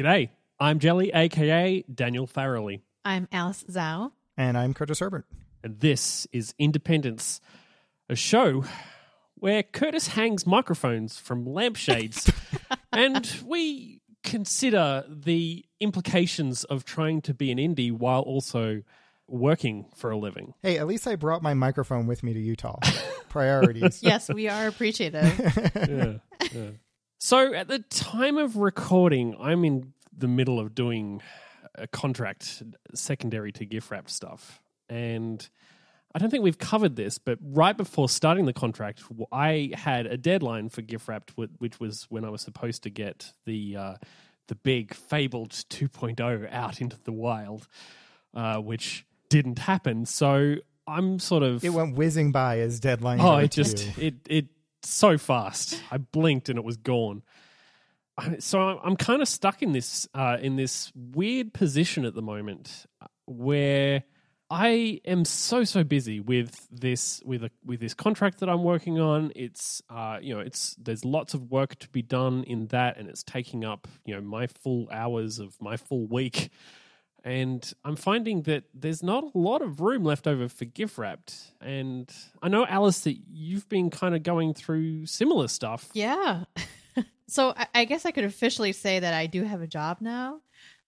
G'day. I'm Jelly, aka Daniel Farrelly, I'm Alice Zhao. And I'm Curtis Herbert. and this is Independence, a show where Curtis hangs microphones from lampshades and we consider the implications of trying to be an indie while also working for a living. Hey, at least I brought my microphone with me to Utah. Priorities. Yes, we are appreciative. yeah, yeah. So at the time of recording, I'm in the middle of doing a contract secondary to gift wrap stuff. And I don't think we've covered this, but right before starting the contract, I had a deadline for GIFwrapped, which was when I was supposed to get the uh, the big fabled 2.0 out into the wild, uh, which didn't happen. So I'm sort of It went whizzing by as deadline. Oh, it just it it so fast. I blinked and it was gone. So I'm- kind of stuck in this uh, in this weird position at the moment uh, where I am so so busy with this with a with this contract that I'm working on. It's uh, you know it's there's lots of work to be done in that, and it's taking up you know my full hours of my full week. And I'm finding that there's not a lot of room left over for GIFwrapped. And I know, Alice, that you've been kind of going through similar stuff. yeah. so I, I guess I could officially say that I do have a job now,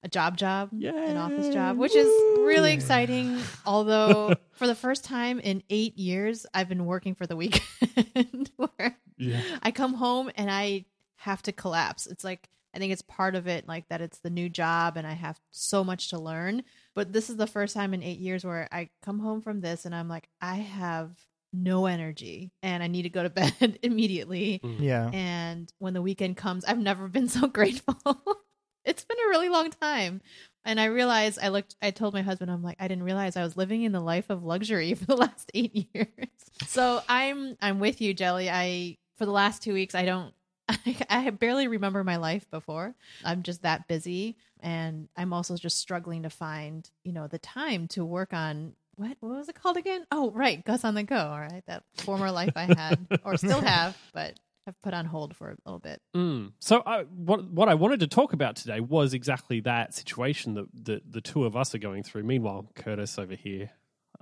a job job, an office job, which is really exciting. Although for the first time in eight years, I've been working for the weekend where Yeah. I come home and I have to collapse. It's like I think it's part of it, like that it's the new job and I have so much to learn. But this is the first time in eight years where I come home from this and I'm like, I have no energy and I need to go to bed immediately. Mm. yeah. And when the weekend comes, I've never been so grateful. it's been a really long time. And I realized I looked I told my husband, I'm like, I didn't realize I was living in the life of luxury for the last eight years. So I'm I'm with you, Jelly. I for the last two weeks I don't I, I barely remember my life before. I'm just that busy. And I'm also just struggling to find, you know, the time to work on what what was it called again? Oh, right, Gus on the Go. All right, that former life I had or still have, but have put on hold for a little bit. Mm. So I, what what I wanted to talk about today was exactly that situation that the, the two of us are going through. Meanwhile, Curtis over here,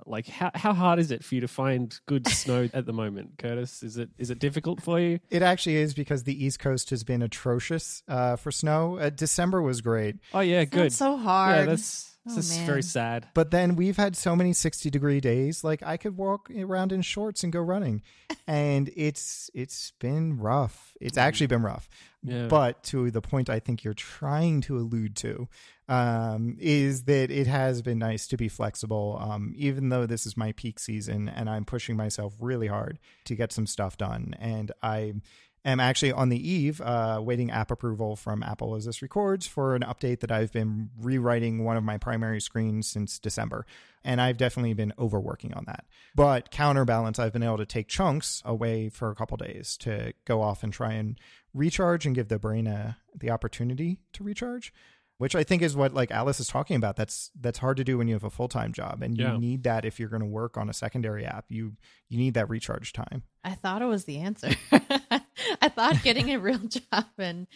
like how how hard is it for you to find good snow at the moment, Curtis? Is it is it difficult for you? It actually is because the East Coast has been atrocious uh, for snow. Uh, December was great, Oh yeah, good. That's so hard. Yeah, that's Oh, that's man. very sad. but then we've had so many 60 degree days. Like I could walk around in shorts and go running, and it's it's been rough. It's actually been rough. Yeah. But to the point I think you're trying to allude to um, is that it has been nice to be flexible, um, even though this is my peak season and I'm pushing myself really hard to get some stuff done. And I am actually on the eve uh, waiting app approval from Apple as this records for an update that I've been rewriting one of my primary screens since December. And I've definitely been overworking on that. But counterbalance, I've been able to take chunks away for a couple days to go off and try and recharge and give the brain a, the opportunity to recharge which I think is what like Alice is talking about. That's that's hard to do when you have a full time job, and you Yeah. need that if you're going to work on a secondary app. You you need that recharge time. I thought it was the answer. I thought getting a real job and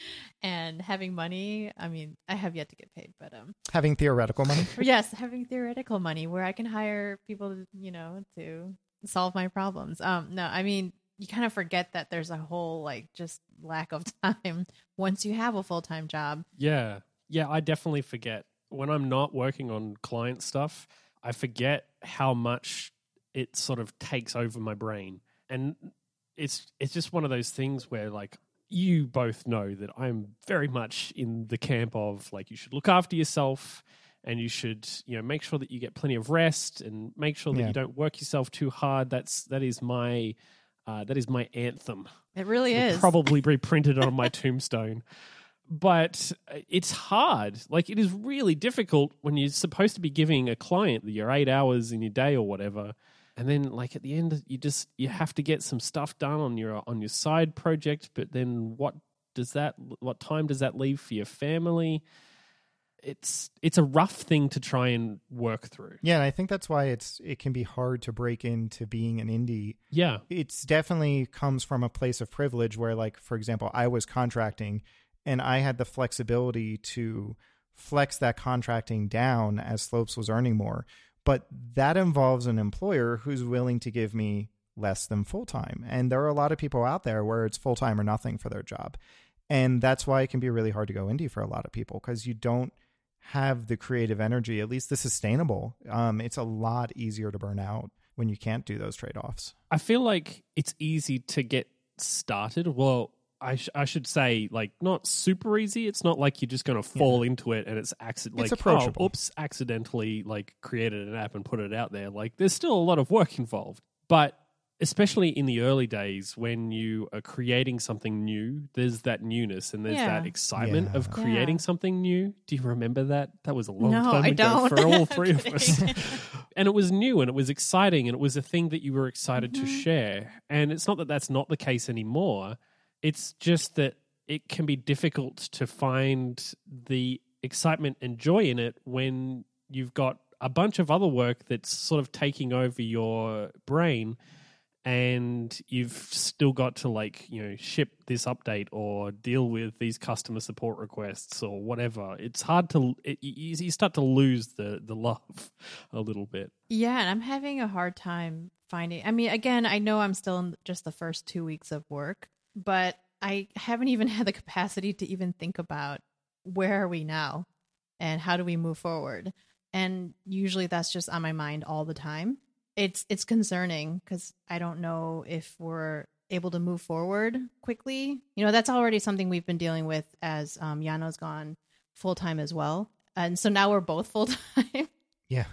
and having money. I mean, I have yet to get paid, but um, Having theoretical money. yes, having theoretical money where I can hire people, you know, to solve my problems. Um, no, I mean, you kind of forget that there's a whole like just lack of time once you have a full time job. Yeah. Yeah, I definitely forget. When I'm not working on client stuff, I forget how much it sort of takes over my brain. And it's it's just one of those things where like you both know that I'm very much in the camp of like you should look after yourself and you should, you know, make sure that you get plenty of rest and make sure that Yeah. you don't work yourself too hard. That's that is my uh, that is my anthem It really will is. probably reprinted on my tombstone. But uh, it's hard. Like it is really difficult when you're supposed to be giving a client your eight hours in your day or whatever, and then like at the end you just you have to get some stuff done on your on your side project. But then what does that? What time does that leave for your family? It's it's a rough thing to try and work through. Yeah, and I think that's why it's it can be hard to break into being an indie. Yeah, It's definitely comes from a place of privilege where like for example, I was contracting and I had the flexibility to flex that contracting down as Slopes was earning more. But that involves an employer who's willing to give me less than full time. And there are a lot of people out there where it's full time or nothing for their job. And that's why it can be really hard to go indie for a lot of people because you don't have the creative energy, at least the sustainable. Um, it's a lot easier to burn out when you can't do those trade offs. I feel like it's easy to get started. Well, I, sh- I should say, like, not super easy. It's not like you're just going to fall yeah. into it and it's accident like, approachable. Oh, oops, accidentally like created an app and put it out there. Like, there's still a lot of work involved. But especially in the early days when you are creating something new there's that newness and there's yeah. that excitement yeah. of creating something new do you remember that that was a long no, time I ago don't. for all three of us and it was new and it was exciting and it was a thing that you were excited mm-hmm. to share and it's not that that's not the case anymore it's just that it can be difficult to find the excitement and joy in it when you've got a bunch of other work that's sort of taking over your brain and you've still got to like you know ship this update or deal with these customer support requests or whatever. It's hard to it, you start to lose the the love a little bit. Yeah and i'm having a hard time finding i mean again i know i'm still in just the first two weeks of work but i haven't even had the capacity to even think about where are we now and how do we move forward and usually that's just on my mind all the time it's it's concerning because I don't know if we're able to move forward quickly. You know, that's already something we've been dealing with as um, Yano's gone full time as well, and so now we're both full time. Yeah.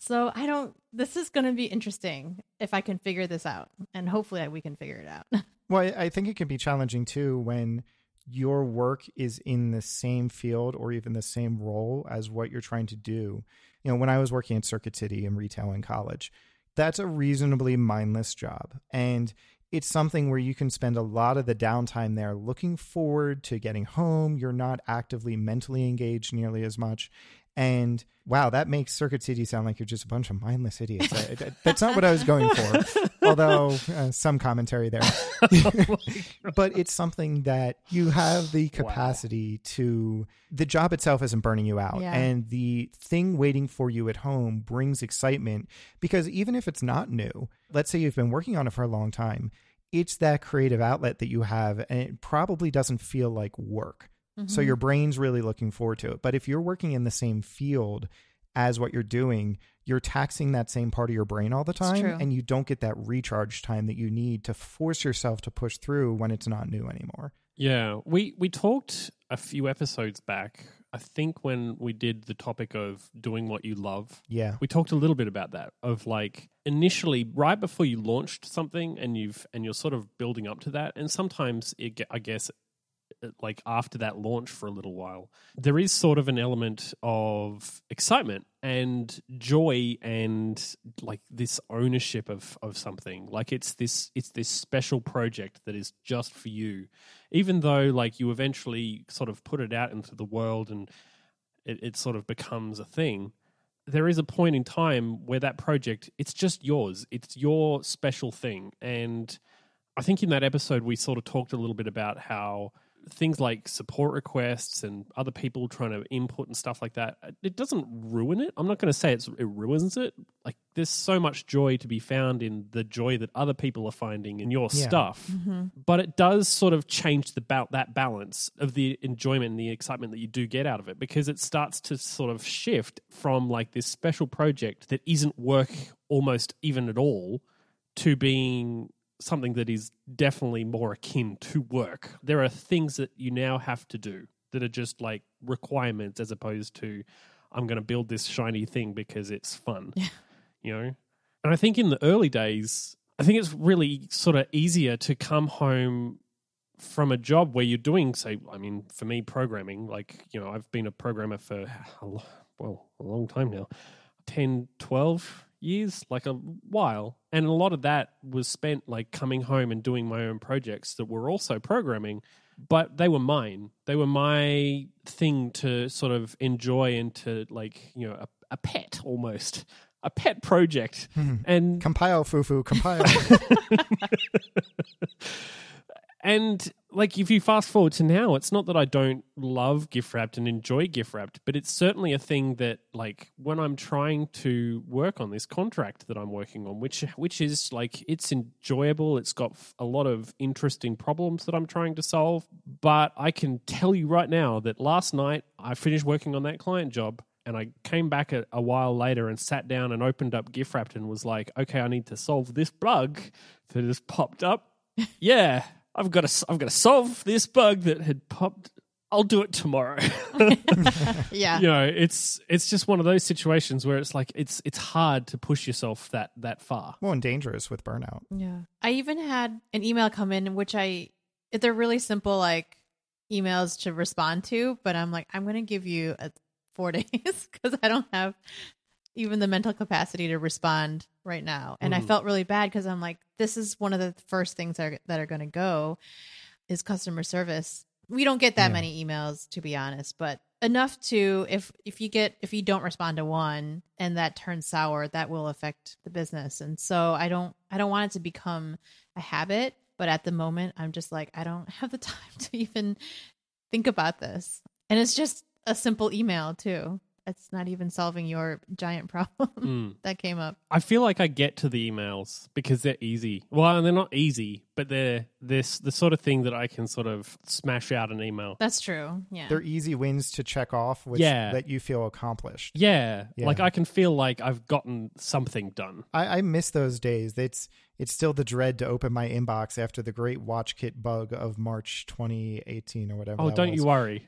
So I don't. This is going to be interesting if I can figure this out, and hopefully we can figure it out. well, I think it can be challenging too when your work is in the same field or even the same role as what you're trying to do you know, when I was working at Circuit City in retail in college, that's a reasonably mindless job. And it's something where you can spend a lot of the downtime there looking forward to getting home. You're not actively mentally engaged nearly as much. And wow, that makes Circuit City sound like you're just a bunch of mindless idiots. I, that's not what I was going for, although uh, some commentary there. oh but it's something that you have the capacity wow. to. The job itself isn't burning you out, yeah. and the thing waiting for you at home brings excitement because even if it's not new, let's say you've been working on it for a long time, it's that creative outlet that you have, and it probably doesn't feel like work. So your mm-hmm. brain's really looking forward to it. But if you're working in the same field as what you're doing, you're taxing that same part of your brain all the time and you don't get that recharge time that you need to force yourself to push through when it's not new anymore. Yeah, we we talked a few episodes back. I think when we did the topic of doing what you love. Yeah. We talked a little bit about that of like initially right before you launched something and you've and you're sort of building up to that and sometimes it I guess like after that launch for a little while, there is sort of an element of excitement and joy and like this ownership of of something. Like it's this it's this special project that is just for you. Even though like you eventually sort of put it out into the world and it, it sort of becomes a thing there is a point in time where that project it's just yours it's your special thing and i think in that episode we sort of talked a little bit about how things like support requests and other people trying to input and stuff like that, it doesn't ruin it. I'm not going to say it ruins it. Like there's so much joy to be found in the joy that other people are finding in your yeah. stuff, mm-hmm. but it does sort of change the ba- that balance of the enjoyment and the excitement that you do get out of it because it starts to sort of shift from like this special project that isn't work almost even at all to being something that is definitely more akin to work. There are things that you now have to do that are just like requirements as opposed to I'm going to build this shiny thing because it's fun. Yeah. You know? And I think in the early days, I think it's really sort of easier to come home from a job where you're doing say I mean for me programming like you know I've been a programmer for a, well a long time now 10 12 years, like a while. And a lot of that was spent like coming home and doing my own projects that were also programming, but they were mine. They were my thing to sort of enjoy and to like, you know, a, a pet almost. A pet project. Hmm. And compile fufu, compile. And like if you fast forward to now, it's not that I don't love GIFwrapped and enjoy GIFwrapped, but it's certainly a thing that like when I'm trying to work on this contract that I'm working on, which which is like it's enjoyable, It's got a lot of interesting problems that I'm trying to solve, but I can tell you right now that last night I finished working on that client job and I came back a, a while later and sat down and opened up GIFwrapped and was like, okay, I need to solve this bug that has popped up. yeah, I've got to I've got to solve this bug that had popped. I'll do it tomorrow. Yeah. you know, it's it's just one of those situations where it's like it's it's hard to push yourself that that far. Well, and dangerous with burnout. Yeah. I even had an email come in in which I they're really simple like emails to respond to, but I'm like I'm going to give you a 4 days cuz I don't have even the mental capacity to respond right now. And I Mhm. felt really bad cuz I'm like this is one of the first things that are, that are going to go is customer service. We don't get that Yeah. many emails to be honest, but enough to if if you get if you don't respond to one and that turns sour, that will affect the business. And so I don't I don't want it to become a habit, but at the moment I'm just like I don't have the time to even think about this. And it's just a simple email too. It's not even solving your giant problem Mm. that came up. I feel like I get to the emails because they're easy. Well, they're not easy, but they're this the sort of thing that I can sort of smash out an email. That's true. Yeah. They're easy wins to check off, which Yeah. that you feel accomplished. Yeah, Yeah. like I can feel like I've gotten something done. I, I miss those days. It's it's still the dread to open my inbox after the great watch kit bug of March 2018 or whatever. Oh, that don't was. you worry.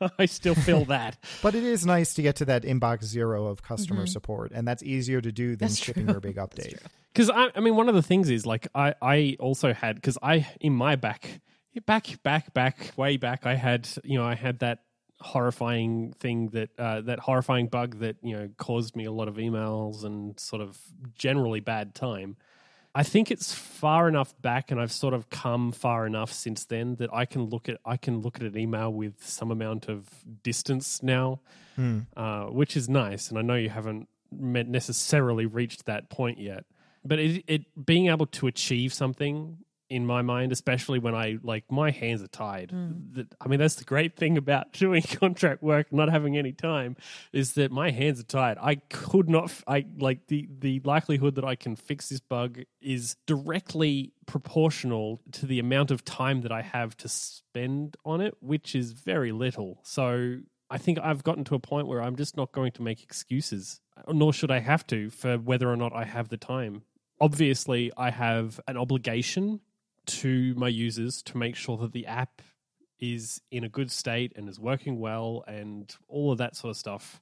Oh. I still feel that. But it is nice to get to that inbox zero of customer Mhm. support, and that's easier to do than That's shipping true. your big update. Because I, I mean, one of the things is like I, I also had because I in my back, back, back, back, way back, I had you know I had that horrifying thing that uh, that horrifying bug that you know caused me a lot of emails and sort of generally bad time. I think it's far enough back, and I've sort of come far enough since then that I can look at I can look at an email with some amount of distance now, Hmm. uh, which is nice. And I know you haven't necessarily reached that point yet, but it, it being able to achieve something in my mind, especially when I like my hands are tied. Mm. That I mean, that's the great thing about doing contract work, not having any time, is that my hands are tied. I could not. I like the the likelihood that I can fix this bug is directly proportional to the amount of time that I have to spend on it, which is very little. So I think I've gotten to a point where I'm just not going to make excuses, nor should I have to, for whether or not I have the time. Obviously, I have an obligation to my users to make sure that the app is in a good state and is working well and all of that sort of stuff.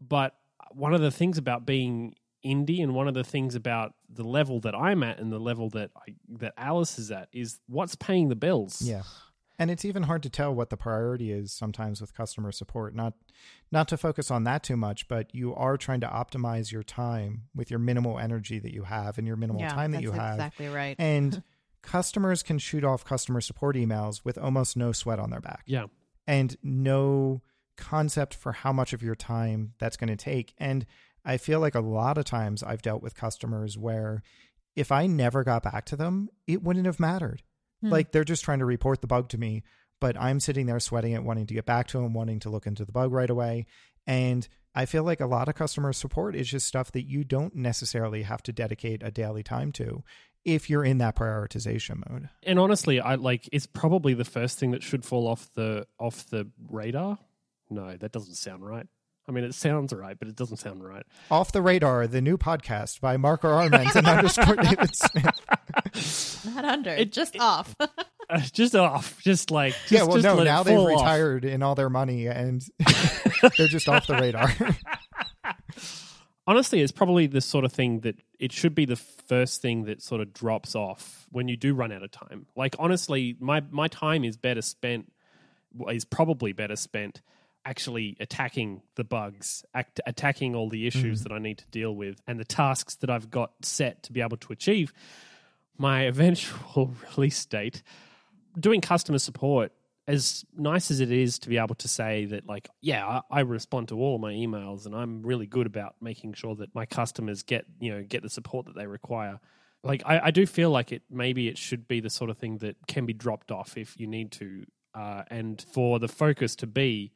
But one of the things about being indie and one of the things about the level that I'm at and the level that I, that Alice is at is what's paying the bills. Yeah. And it's even hard to tell what the priority is sometimes with customer support. Not not to focus on that too much, but you are trying to optimize your time with your minimal energy that you have and your minimal yeah, time that that's you have. exactly right. And customers can shoot off customer support emails with almost no sweat on their back Yeah. and no concept for how much of your time that's going to take. And I feel like a lot of times I've dealt with customers where if I never got back to them, it wouldn't have mattered. Hmm. Like they're just trying to report the bug to me, but I'm sitting there sweating it, wanting to get back to them, wanting to look into the bug right away. And I feel like a lot of customer support is just stuff that you don't necessarily have to dedicate a daily time to if you're in that prioritization mode. And honestly, I like it's probably the first thing that should fall off the off the radar. No, that doesn't sound right. I mean, it sounds right, but it doesn't sound right. Off the Radar, the new podcast by Marco Arment and underscore David Smith. Not under, It- just it- off. Uh, just off, just like just, yeah, well, just no, let now they've fall off. retired in all their money and they're just off the radar. Honestly, it's probably the sort of thing that it should be the first thing that sort of drops off when you do run out of time. Like honestly, my my time is better spent is probably better spent actually attacking the bugs, act, attacking all the issues mm. that I need to deal with and the tasks that I've got set to be able to achieve my eventual release date. Doing customer support as nice as it is to be able to say that like yeah I, I respond to all my emails and i'm really good about making sure that my customers get you know get the support that they require. Like I, I do feel like it maybe it should be the sort of thing that can be dropped off if you need to, uh, and for the focus to be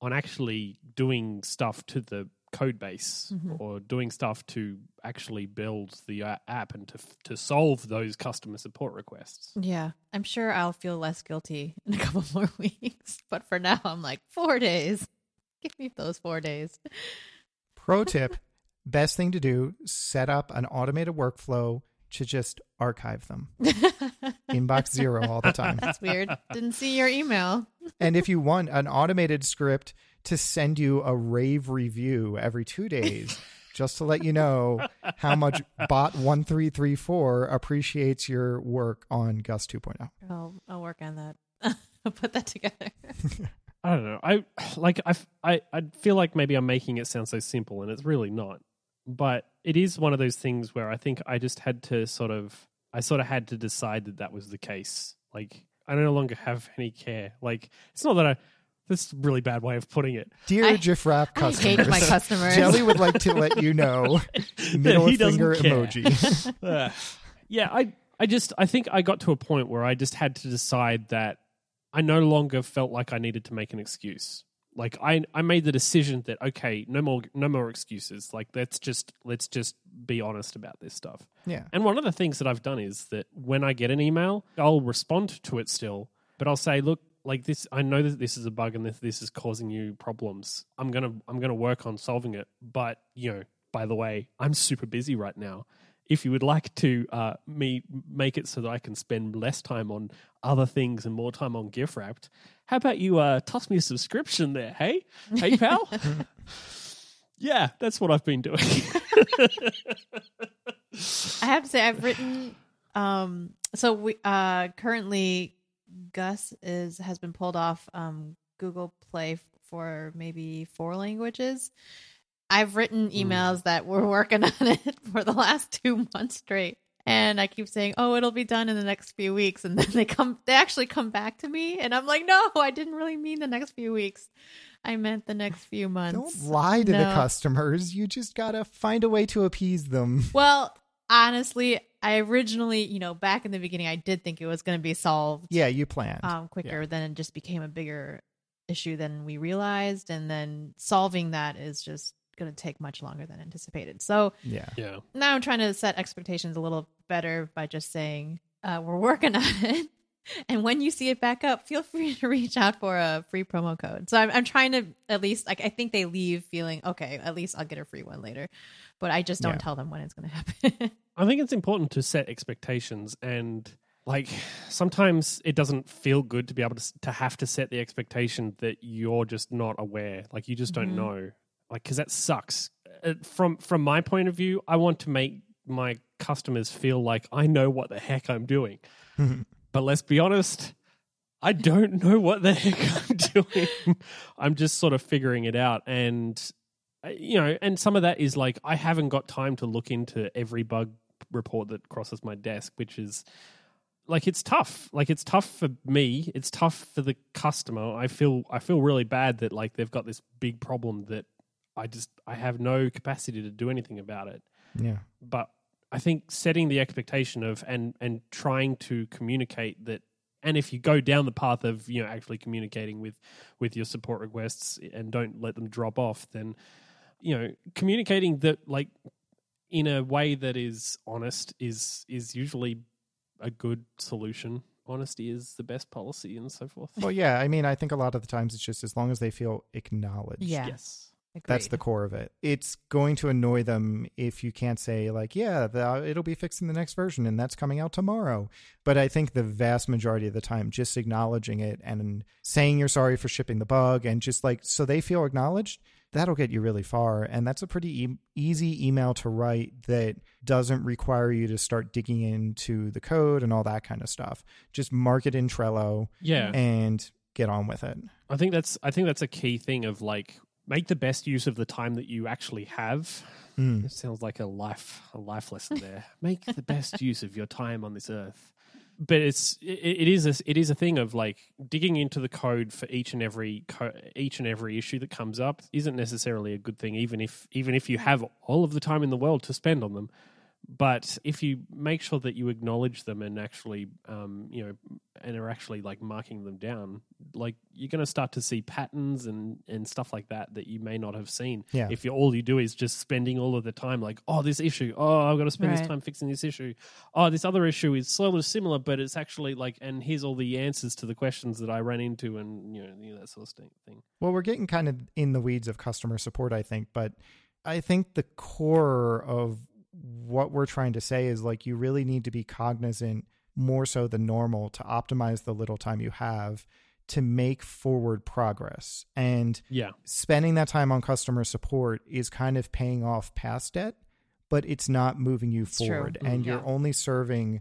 on actually doing stuff to the code base Mhm. or doing stuff to actually build the uh, app and to to solve those customer support requests. Yeah, I'm sure I'll feel less guilty in a couple more weeks. But for now, I'm like, four days. Give me those four days. Pro tip best thing to do set up an automated workflow to just archive them. Inbox zero all the time. That's weird. Didn't see your email. and if you want an automated script to send you a rave review every two days, just to let you know how much bot1334 appreciates your work on Gus oh. 2.0. I'll, I'll work on that. I'll put that together. I don't know. I like I, f- I I feel like maybe I'm making it sound so simple and it's really not. But it is one of those things where I think I just had to sort of I sort of had to decide that that was the case. Like I no longer have any care. Like it's not that I this is a really bad way of putting it. Dear I- GIF Wrap I customers, hate my customers. Jelly would like to let you know middle he finger care. emoji. Ugh. yeah, I I just I think I got to a point where I just had to decide that I no longer felt like I needed to make an excuse. Like I I made the decision that okay, no more no more excuses. Like let's just let's just be honest about this stuff. yeah. And one of the things that I've done is that when I get an email, I'll respond to it still, but I'll say, look, like this, I know that this is a bug and this this is causing you problems. I'm gonna I'm gonna work on solving it. But you know, by the way, I'm super busy right now. If you would like to uh, me make it so that I can spend less time on other things and more time on GIFwrapped, how about you uh, toss me a subscription there? Hey, hey, pal. yeah, that's what I've been doing. I have to say I've written um so we uh currently Gus is has been pulled off um Google Play for maybe four languages. I've written emails that we're working on it for the last 2 months straight. And I keep saying, "Oh, it'll be done in the next few weeks." And then they come they actually come back to me and I'm like, "No, I didn't really mean the next few weeks. I meant the next few months." Don't lie to the customers. You just got to find a way to appease them. Well, honestly, I originally, you know, back in the beginning, I did think it was going to be solved Yeah, you planned. um, quicker. than it just became a bigger issue than we realized, and then solving that is just going to take much longer than anticipated. So yeah. yeah. now I'm trying to set expectations a little better by just saying uh, we're working on it. And when you see it back up, feel free to reach out for a free promo code. So I'm, I'm trying to at least like I think they leave feeling okay. At least I'll get a free one later, but I just don't Yeah. tell them when it's going to happen. I think it's important to set expectations and like sometimes it doesn't feel good to be able to to have to set the expectation that you're just not aware like you just don't know like cuz that sucks Uh, from from my point of view I want to make my customers feel like I know what the heck I'm doing but let's be honest I don't know what the heck I'm doing. I'm just sort of figuring it out. And, uh, you know, and some of that is like, I haven't got time to look into every bug report that crosses my desk, which is like, it's tough. Like, it's tough for me. It's tough for the customer. I feel, I feel really bad that like they've got this big problem that I just, I have no capacity to do anything about it yeah. but I think setting the expectation of and and trying to communicate that and if you go down the path of you know actually communicating with with your support requests and don't let them drop off then you know communicating that like in a way that is honest is is usually a good solution honesty is the best policy and so forth Well, yeah. I mean, I think a lot of the times it's just as long as they feel acknowledged. Yeah. yes That's the core of it. It's going to annoy them if you can't say like, "Yeah, the, it'll be fixed in the next version, and that's coming out tomorrow." But I think the vast majority of the time, just acknowledging it and saying you're sorry for shipping the bug, and just like so they feel acknowledged, that'll get you really far. And that's a pretty e- easy email to write that doesn't require you to start digging into the code and all that kind of stuff. Just mark it in Trello yeah and get on with it. I think that's I think that's a key thing of like make the best use of the time that you actually have. Mm. It sounds like a life a life lesson there. make the best use of your time on this earth. But it's it, it is a, it is a thing of like digging into the code for each and every co- each and every issue that comes up isn't necessarily a good thing even if even if you have all of the time in the world to spend on them. But if you make sure that you acknowledge them and actually, um, you know, and are actually like marking them down, like you're going to start to see patterns and and stuff like that that you may not have seen. Yeah. If you all you do is just spending all of the time like, oh, this issue, oh, I've got to spend Right. this time fixing this issue. Oh, this other issue is sort of similar, but it's actually like, and here's all the answers to the questions that I ran into, and you know, you know that sort of thing. thing. Well, we're getting kind of in the weeds of customer support, I think, but I think the core of what we're trying to say is like you really need to be cognizant more so than normal to optimize the little time you have to make forward progress. And Yeah. spending that time on customer support is kind of paying off past debt, but it's not moving you It's forward. And Mhm. you're only serving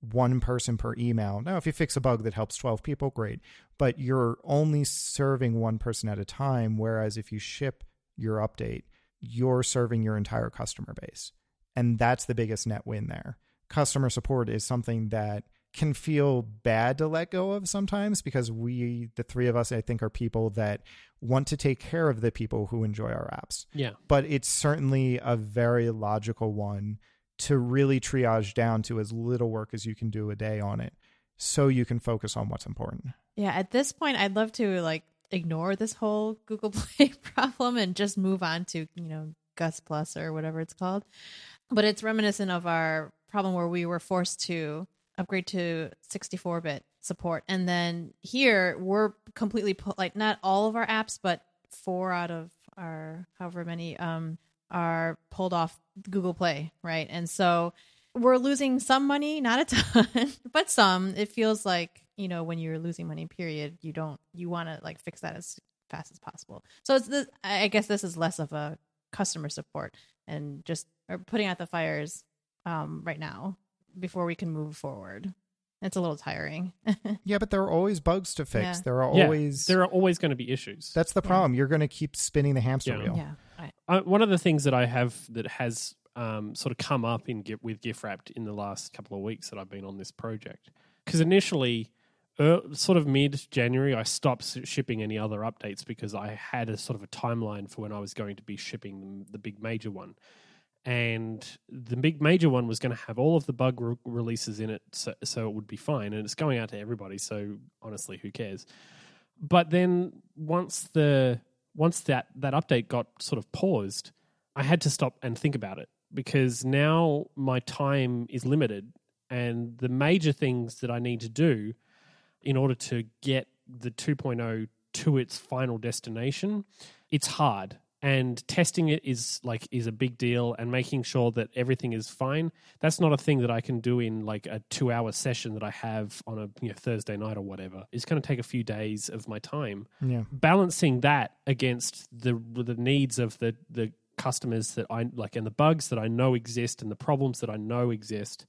one person per email. Now, if you fix a bug that helps 12 people, great. But you're only serving one person at a time. Whereas if you ship your update, you're serving your entire customer base. And that's the biggest net win there. Customer support is something that can feel bad to let go of sometimes because we, the three of us, I think, are people that want to take care of the people who enjoy our apps. Yeah. But it's certainly a very logical one to really triage down to as little work as you can do a day on it so you can focus on what's important. Yeah, at this point, I'd love to like ignore this whole Google Play problem and just move on to you know Gus Plus or whatever it's called. But it's reminiscent of our problem where we were forced to upgrade to 64-bit support, and then here we're completely pu- like not all of our apps, but four out of our however many um are pulled off Google Play, right? And so we're losing some money, not a ton, but some. It feels like, you know, when you're losing money, period, you don't, you want to like fix that as fast as possible. So it's this, I guess this is less of a customer support and just or putting out the fires um, right now before we can move forward. It's a little tiring. Yeah, but there are always bugs to fix. Yeah. There are Yeah. always There are always going to be issues. That's the Yeah. problem. You're going to keep spinning the hamster Yeah. wheel. yeah. I, uh, one of the things that I have that has um, sort of come up in with GIFwrapped in the last couple of weeks that I've been on this project, because initially, uh, sort of mid January, I stopped shipping any other updates because I had a sort of a timeline for when I was going to be shipping the big major one. And the big major one was going to have all of the bug re- releases in it, so, so it would be fine. And it's going out to everybody, so honestly, who cares? But then once the once that that update got sort of paused, I had to stop and think about it because now my time is limited and the major things that I need to do in order to get the 2.0 to its final destination, it's hard. And testing it is like is a big deal and making sure that everything is fine. That's not a thing that I can do in like a 2-hour session that I have on a you know Thursday night or whatever. It's going to take a few days of my time Yeah. balancing that against the the needs of the the customers that I like and the bugs that I know exist and the problems that I know exist.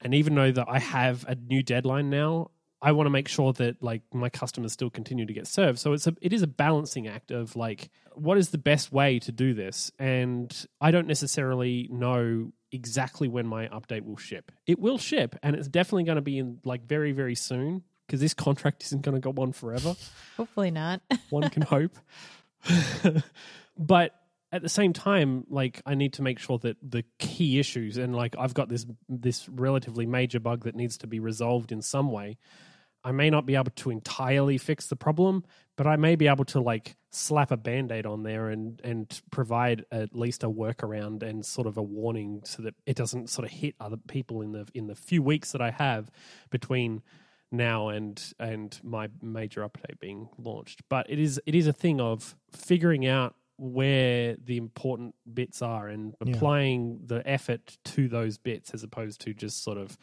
And even though that I have a new deadline now, I want to make sure that like my customers still continue to get served. So it's a it is a balancing act of like what is the best way to do this? And I don't necessarily know exactly when my update will ship. It will ship and it's definitely going to be in like very very soon because this contract isn't going to go on forever hopefully not. one can hope. but at the same time, like I need to make sure that the key issues and like I've got this this relatively major bug that needs to be resolved in some way. I may not be able to entirely fix the problem, but I may be able to like slap a band-aid on there and and provide at least a workaround and sort of a warning so that it doesn't sort of hit other people in the in the few weeks that I have between now and and my major update being launched. But it is it is a thing of figuring out where the important bits are and Yeah. applying the effort to those bits as opposed to just sort of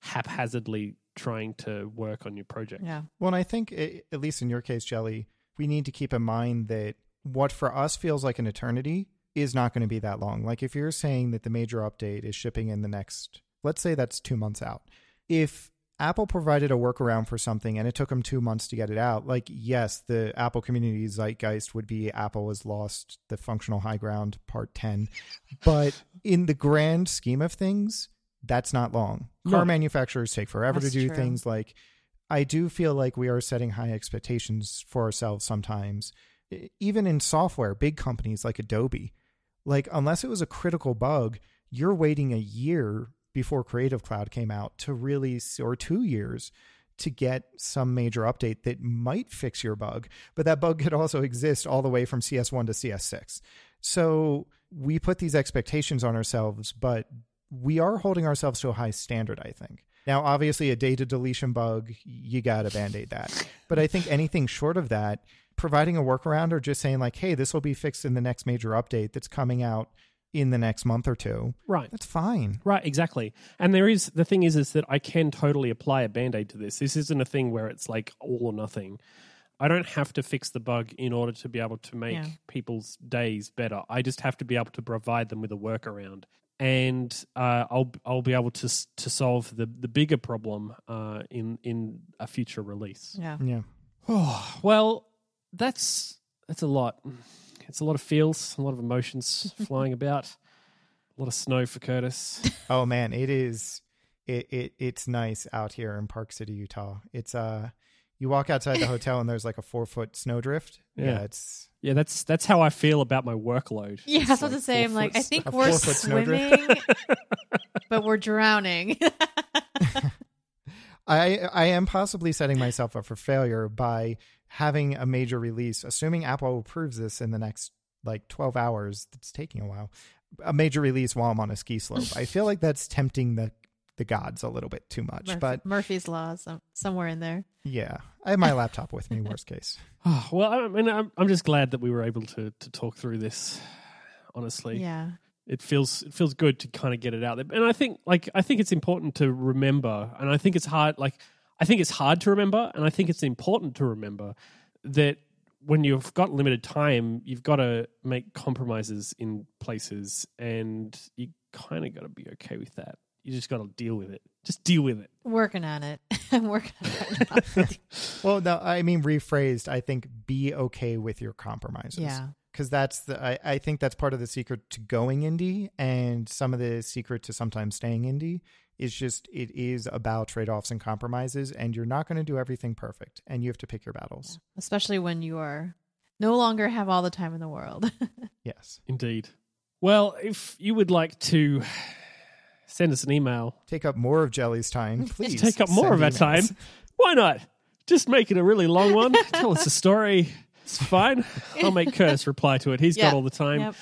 haphazardly trying to work on your project. yeah. Well, and I think, i- at least in your case, Jelly, we need to keep in mind that what for us feels like an eternity is not going to be that long. Like if you're saying that the major update is shipping in the next, let's say that's two months out. If Apple provided a workaround for something and it took them two months to get it out, like, yes, the Apple community zeitgeist would be Apple has lost the functional high ground part 10. But in the grand scheme of things, that's not long. Car manufacturers take forever That's to do true. things like I do feel like we are setting high expectations for ourselves sometimes. Even in software, big companies like Adobe, like unless it was a critical bug, you're waiting a year before Creative Cloud came out to really, or two years to get some major update that might fix your bug. But that bug could also exist all the way from CS1 to CS6. So we put these expectations on ourselves, but we are holding ourselves to a high standard, I think. Now, obviously, a data deletion bug, you got to band aid that. But I think anything short of that, providing a workaround or just saying, like, hey, this will be fixed in the next major update that's coming out in the next month or two, Right. that's fine. Right, exactly. And there is the thing is is that I can totally apply a band-aid to this. This isn't a thing where it's like all or nothing. I don't have to fix the bug in order to be able to make Yeah. people's days better. I just have to be able to provide them with a workaround. And uh, I'll I'll be able to to solve the, the bigger problem uh, in in a future release. Yeah. Yeah. Oh, well, that's that's a lot. It's a lot of feels, a lot of emotions flying about, a lot of snow for Curtis. Oh man, it is it, it it's nice out here in Park City, Utah. It's uh you walk outside the hotel and there's like a four foot snowdrift. Yeah, Yeah. it's Yeah, that's that's how I feel about my workload. Yeah, I It's was about like to say, I'm like, I think we're swimming, but we're drowning. I I am possibly setting myself up for failure by having a major release, assuming Apple approves this in the next like 12 hours. It's taking a while. A major release while I'm on a ski slope. I feel like that's tempting the the gods a little bit too much. Murphy- But Murphy's Law, some, somewhere in there. yeah, I have my laptop with me. Worst case. Oh, well, I mean, I'm I'm just glad that we were able to to talk through this. Honestly, Yeah. it feels it feels good to kind of get it out there, and I think like I think it's important to remember, and I think it's hard. Like I think it's hard to remember, and I think it's important to remember that when you've got limited time, you've got to make compromises in places, and you kind of got to be okay with that. You just got to deal with it. Just deal with it. Working on it. I'm working on it. Well, no, I mean rephrased. I think be okay with your compromises. yeah. because that's the I, I think that's part of the secret to going indie and some of the secret to sometimes staying indie is just it is about trade-offs and compromises and you're not going to do everything perfect and you have to pick your battles Especially when you are no longer have all the time in the world. yes Indeed. Well, if you would like to send us an email, take up more of jelly's time please take up more of our time, why not? Just make it a really long one. Tell us a story. It's fine. I'll make Curtis reply to it. He's Yeah. got all the time. yep.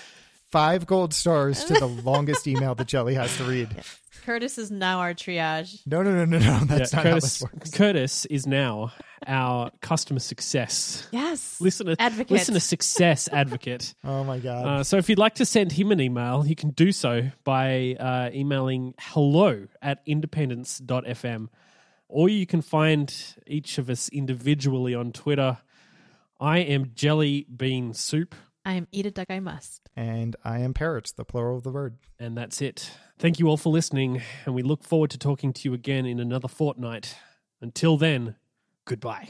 five gold stars to the longest email that jelly has to read Curtis is now our triage. no no no no no that's Yeah, not how Curtis, this works Curtis is now our customer success Yes. listener Advocate. listener success advocate. oh my god Uh, so if you'd like to send him an email, you can do so by uh, emailing hello at independence.fm. Or you can find each of us individually on Twitter. I am Jelly Bean Soup, I am eat a duck I must. and i am parrots the plural of the word and that's it. Thank you all for listening, and we look forward to talking to you again in another fortnight. Until then, goodbye.